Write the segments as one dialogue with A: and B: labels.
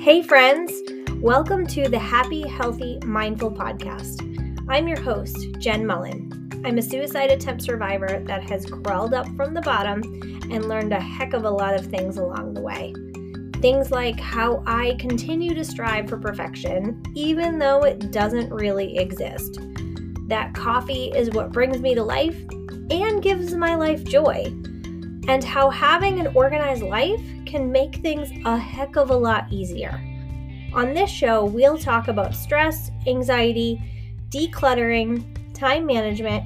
A: Hey, friends! Welcome to the Happy, Healthy, Mindful podcast. I'm your host, Jenn Mullen. I'm a suicide attempt survivor that has crawled up from the bottom and learned a heck of a lot of things along the way. Things like how I continue to strive for perfection, even though it doesn't really exist. That coffee is what brings me to life and gives my life joy. And how having an organized life can make things a heck of a lot easier. On this show, we'll talk about stress, anxiety, decluttering, time management,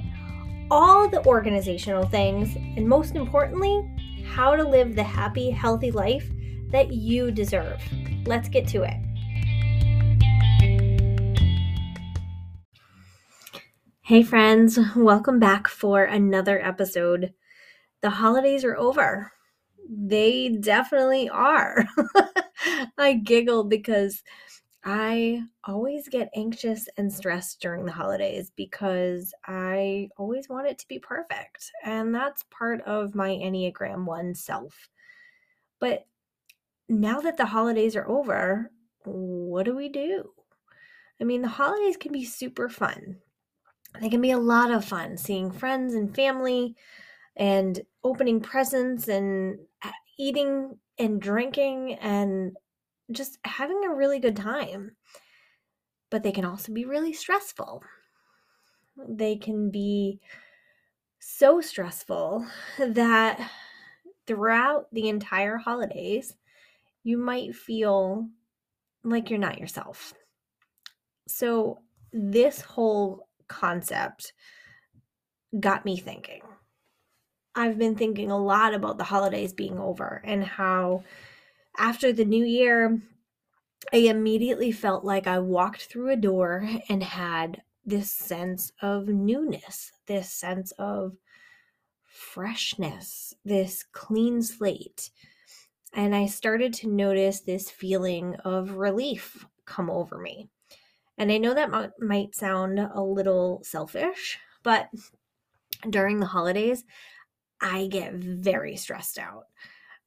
A: all the organizational things, and most importantly, how to live the happy, healthy life that you deserve. Let's get to it. Hey, friends, welcome back for another episode. The holidays are over they definitely are. I giggled because I always get anxious and stressed during the holidays because I always want it to be perfect. And that's part of my Enneagram 1 self. But now that the holidays are over, what do we do? I mean, the holidays can be super fun. They can be a lot of fun seeing friends and family and opening presents and uh, eating and drinking and just having a really good time. But they can also be really stressful. They can be so stressful that throughout the entire holidays, you might feel like you're not yourself. So, this whole concept got me thinking I've been thinking a lot about the holidays being over and how after the new year, I immediately felt like I walked through a door and had this sense of newness, this sense of freshness, this clean slate. And I started to notice this feeling of relief come over me. And I know that might sound a little selfish, but during the holidays, I get very stressed out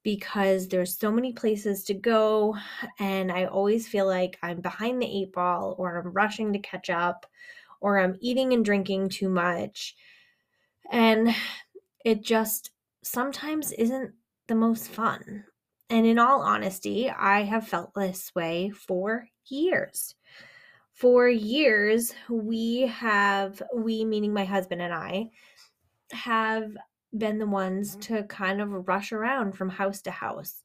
A: because there's so many places to go and I always feel like I'm behind the eight ball or I'm rushing to catch up or I'm eating and drinking too much. And it just sometimes isn't the most fun. And in all honesty, I have felt this way for years. For years, we have, we meaning my husband and I, have been the ones mm-hmm. to kind of rush around from house to house.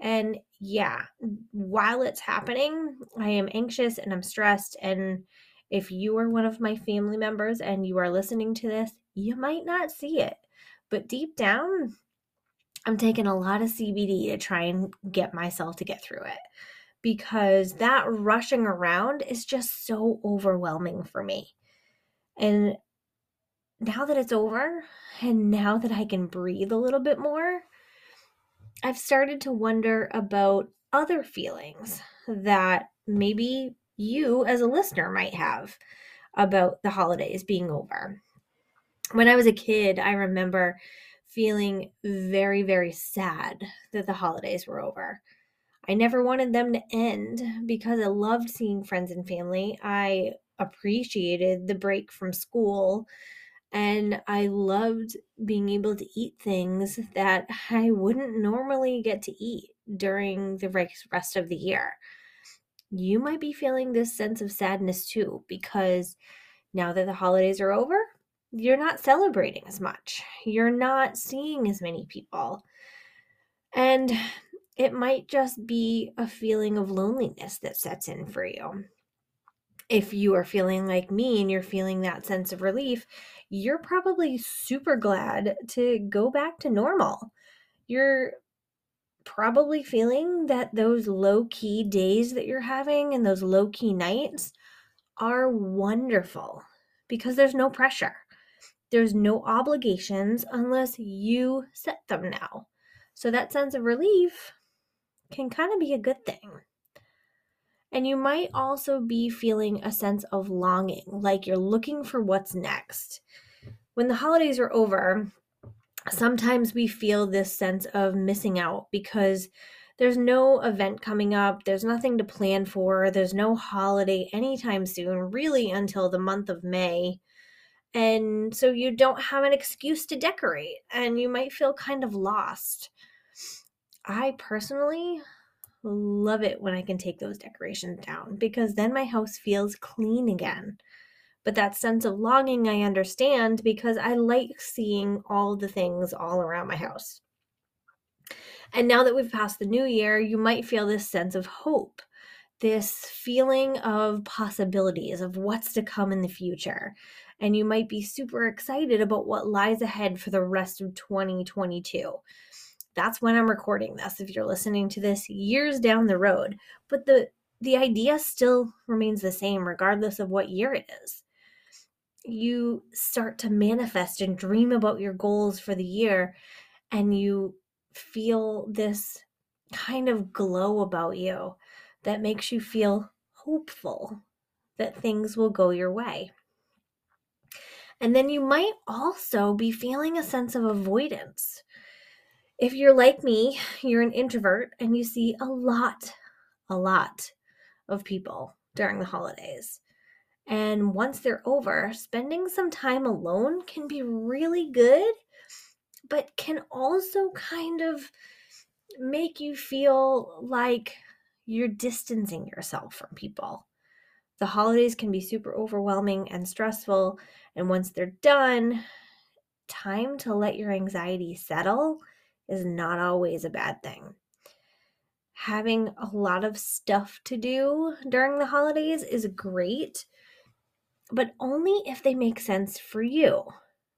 A: And yeah, while it's happening, I am anxious and I'm stressed. And if you are one of my family members and you are listening to this, you might not see it. But deep down, I'm taking a lot of CBD to try and get myself to get through it because that rushing around is just so overwhelming for me. And now that it's over and now that I can breathe a little bit more, I've started to wonder about other feelings that maybe you as a listener might have about the holidays being over. When I was a kid, I remember feeling very, very sad that the holidays were over. I never wanted them to end because I loved seeing friends and family. I appreciated the break from school and I loved being able to eat things that I wouldn't normally get to eat during the rest of the year. You might be feeling this sense of sadness too, because now that the holidays are over, you're not celebrating as much. You're not seeing as many people. And it might just be a feeling of loneliness that sets in for you. If you are feeling like me and you're feeling that sense of relief, you're probably super glad to go back to normal. You're probably feeling that those low key days that you're having and those low key nights are wonderful because there's no pressure. There's no obligations unless you set them now. So that sense of relief can kind of be a good thing. And you might also be feeling a sense of longing, like you're looking for what's next. When the holidays are over, sometimes we feel this sense of missing out because there's no event coming up, there's nothing to plan for, there's no holiday anytime soon, really until the month of May. And so you don't have an excuse to decorate and you might feel kind of lost. I personally love it when I can take those decorations down because then my house feels clean again. But that sense of longing I understand because I like seeing all the things all around my house. And now that we've passed the new year, you might feel this sense of hope, this feeling of possibilities of what's to come in the future. And you might be super excited about what lies ahead for the rest of 2022. That's when I'm recording this if you're listening to this years down the road. But the the idea still remains the same regardless of what year it is. You start to manifest and dream about your goals for the year and you feel this kind of glow about you that makes you feel hopeful that things will go your way. And then you might also be feeling a sense of avoidance. If you're like me, you're an introvert and you see a lot, a lot of people during the holidays. And once they're over, spending some time alone can be really good but can also kind of make you feel like you're distancing yourself from people. The holidays can be super overwhelming and stressful, and once they're done, time to let your anxiety settle is not always a bad thing. Having a lot of stuff to do during the holidays is great, but only if they make sense for you.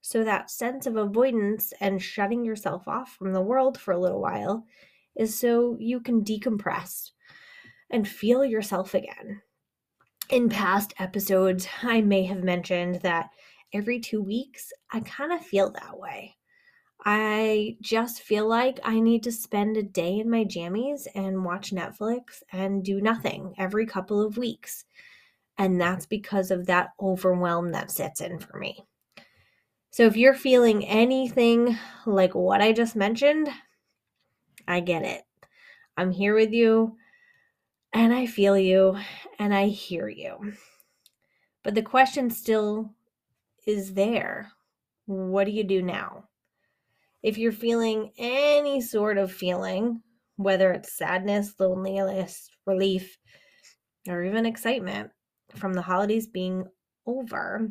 A: So, that sense of avoidance and shutting yourself off from the world for a little while is so you can decompress and feel yourself again. In past episodes, I may have mentioned that every two weeks, I kind of feel that way. I just feel like I need to spend a day in my jammies and watch Netflix and do nothing every couple of weeks. And that's because of that overwhelm that sets in for me. So if you're feeling anything like what I just mentioned, I get it. I'm here with you and I feel you and I hear you. But the question still is there. What do you do now? If you're feeling any sort of feeling, whether it's sadness, loneliness, relief, or even excitement from the holidays being over,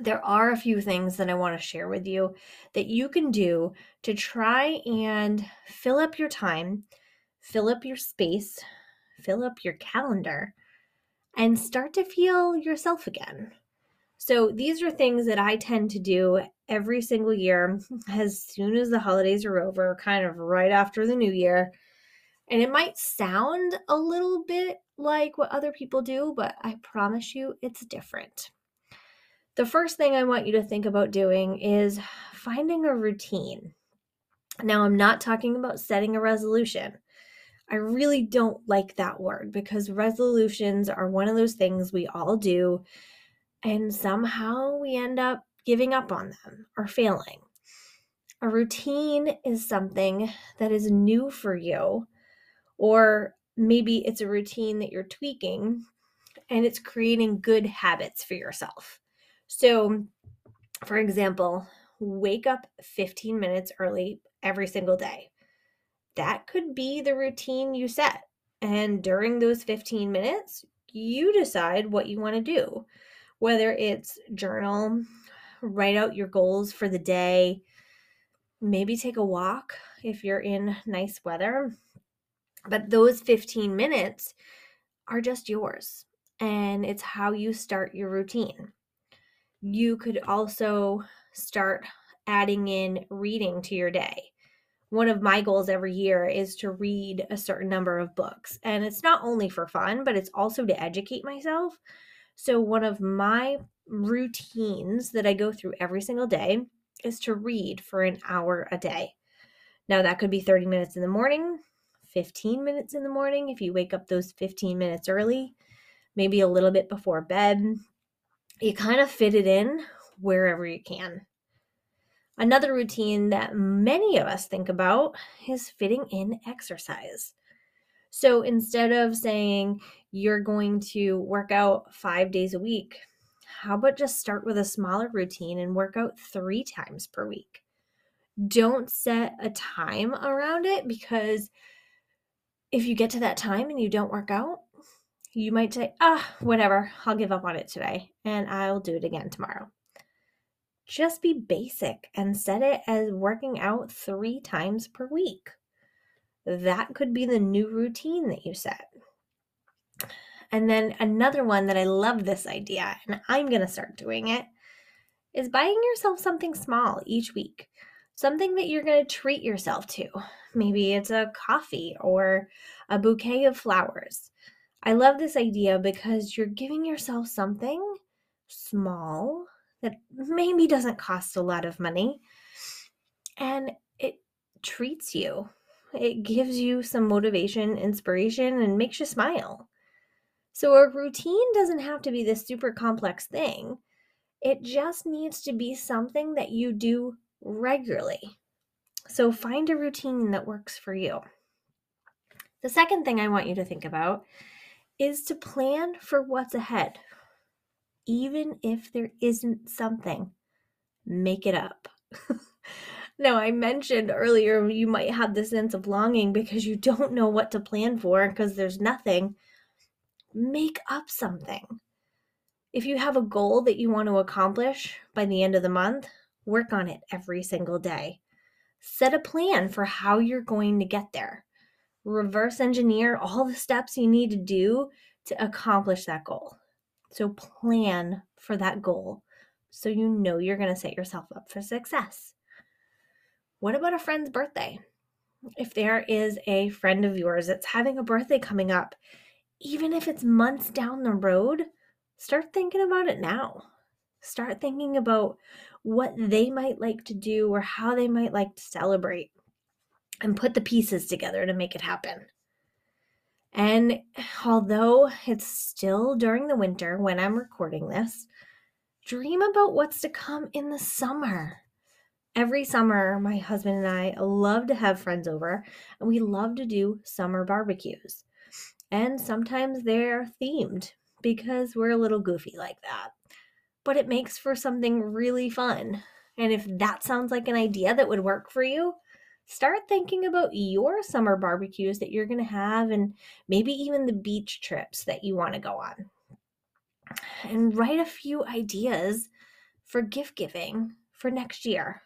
A: there are a few things that I want to share with you that you can do to try and fill up your time, fill up your space, fill up your calendar, and start to feel yourself again. So, these are things that I tend to do every single year as soon as the holidays are over, kind of right after the new year. And it might sound a little bit like what other people do, but I promise you it's different. The first thing I want you to think about doing is finding a routine. Now, I'm not talking about setting a resolution. I really don't like that word because resolutions are one of those things we all do, and somehow we end up giving up on them or failing. A routine is something that is new for you, or maybe it's a routine that you're tweaking and it's creating good habits for yourself. So, for example, wake up 15 minutes early every single day. That could be the routine you set. And during those 15 minutes, you decide what you want to do, whether it's journal, write out your goals for the day, maybe take a walk if you're in nice weather. But those 15 minutes are just yours, and it's how you start your routine you could also start adding in reading to your day. One of my goals every year is to read a certain number of books. And it's not only for fun, but it's also to educate myself. So, one of my routines that I go through every single day is to read for an hour a day. Now, that could be 30 minutes in the morning, 15 minutes in the morning if you wake up those 15 minutes early, maybe a little bit before bed, you kind of fit it in wherever you can. Another routine that many of us think about is fitting in exercise. So instead of saying you're going to work out five days a week, how about just start with a smaller routine and work out three times per week? Don't set a time around it because if you get to that time and you don't work out, you might say, ah, whatever, I'll give up on it today and I'll do it again tomorrow. Just be basic and set it as working out three times per week. That could be the new routine that you set. And then another one that I love this idea, and I'm going to start doing it, is buying yourself something small each week. Something that you're going to treat yourself to. Maybe it's a coffee or a bouquet of flowers. I love this idea because you're giving yourself something small that maybe doesn't cost a lot of money and it treats you. It gives you some motivation, inspiration, and makes you smile. So, a routine doesn't have to be this super complex thing. It just needs to be something that you do regularly. So, find a routine that works for you. The second thing I want you to think about is to plan for what's ahead. Even if there isn't something, make it up. now, I mentioned earlier you might have this sense of longing because you don't know what to plan for because there's nothing. Make up something. If you have a goal that you want to accomplish by the end of the month, work on it every single day. Set a plan for how you're going to get there reverse engineer all the steps you need to do to accomplish that goal. So plan for that goal so you know you're going to set yourself up for success. What about a friend's birthday? If there is a friend of yours that's having a birthday coming up, even if it's months down the road, start thinking about it now. Start thinking about what they might like to do or how they might like to celebrate and put the pieces together to make it happen. And although it's still during the winter when I'm recording this, dream about what's to come in the summer. Every summer, my husband and I love to have friends over, and we love to do summer barbecues. And sometimes they're themed because we're a little goofy like that. But it makes for something really fun. And if that sounds like an idea that would work for you, start thinking about your summer barbecues that you're going to have and maybe even the beach trips that you want to go on. And write a few ideas for gift giving for next year.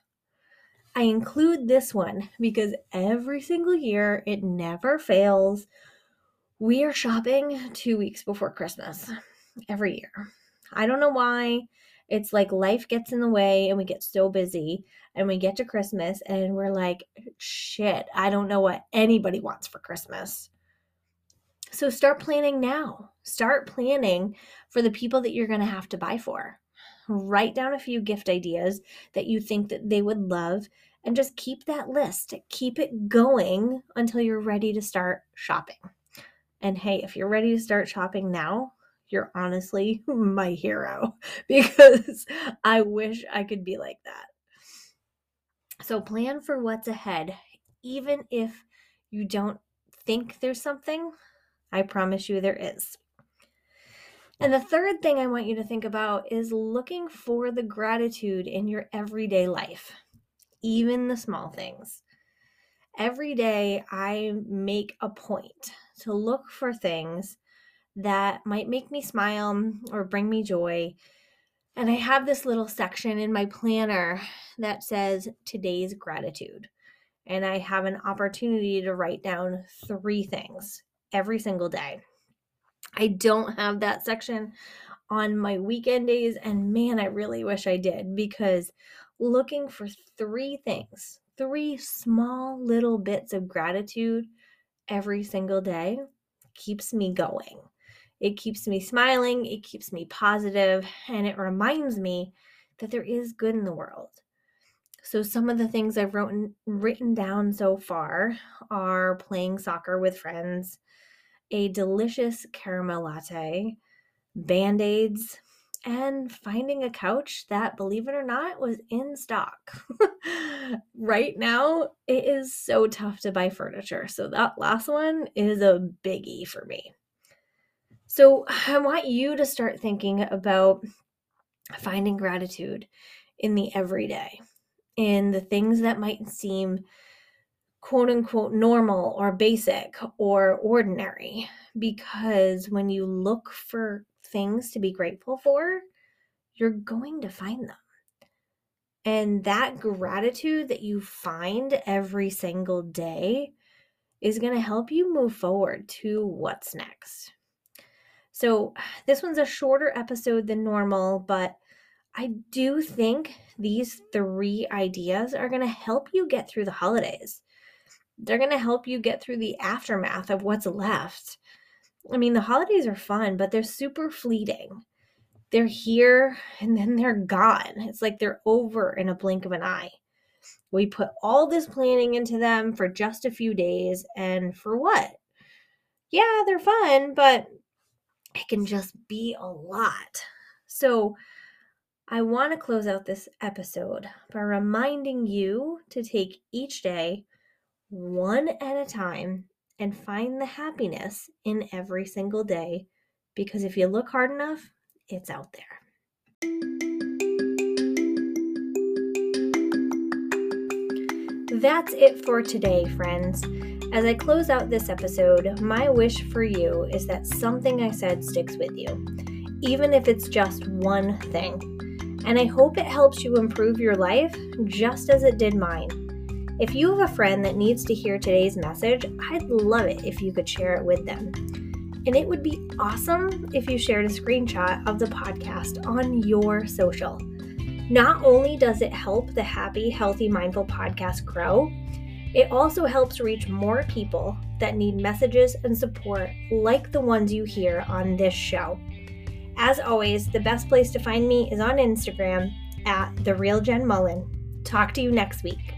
A: I include this one because every single year it never fails. We are shopping two weeks before Christmas every year. I don't know why. It's like life gets in the way and we get so busy and we get to Christmas and we're like, shit, I don't know what anybody wants for Christmas. So start planning now. Start planning for the people that you're going to have to buy for. Write down a few gift ideas that you think that they would love and just keep that list. Keep it going until you're ready to start shopping. And hey, if you're ready to start shopping now, you're honestly my hero because I wish I could be like that. So plan for what's ahead, even if you don't think there's something, I promise you there is. And the third thing I want you to think about is looking for the gratitude in your everyday life, even the small things. Every day, I make a point to look for things that might make me smile mm, or bring me joy. And I have this little section in my planner that says today's gratitude. And I have an opportunity to write down three things every single day. I don't have that section on my weekend days. And man, I really wish I did because looking for three things, three small little bits of gratitude every single day keeps me going. It keeps me smiling, it keeps me positive, and it reminds me that there is good in the world. So some of the things I've written written down so far are playing soccer with friends, a delicious caramel latte, band-aids, and finding a couch that, believe it or not, was in stock. right now, it is so tough to buy furniture. So, that last one is a biggie for me. So, I want you to start thinking about finding gratitude in the everyday, in the things that might seem quote unquote normal or basic or ordinary. Because when you look for things to be grateful for, you're going to find them. And that gratitude that you find every single day is going to help you move forward to what's next. So, this one's a shorter episode than normal, but I do think these three ideas are going to help you get through the holidays. They're going to help you get through the aftermath of what's left. I mean, the holidays are fun, but they're super fleeting. They're here and then they're gone. It's like they're over in a blink of an eye. We put all this planning into them for just a few days, and for what? Yeah, they're fun, but it can just be a lot. So, I want to close out this episode by reminding you to take each day one at a time and find the happiness in every single day because if you look hard enough, it's out there. That's it for today, friends. As I close out this episode, my wish for you is that something I said sticks with you, even if it's just one thing. And I hope it helps you improve your life just as it did mine. If you have a friend that needs to hear today's message, I'd love it if you could share it with them. And it would be awesome if you shared a screenshot of the podcast on your social. Not only does it help the Happy, Healthy, Mindful podcast grow, it also helps reach more people that need messages and support like the ones you hear on this show. As always, the best place to find me is on Instagram at the real Jenn Mullen. Talk to you next week.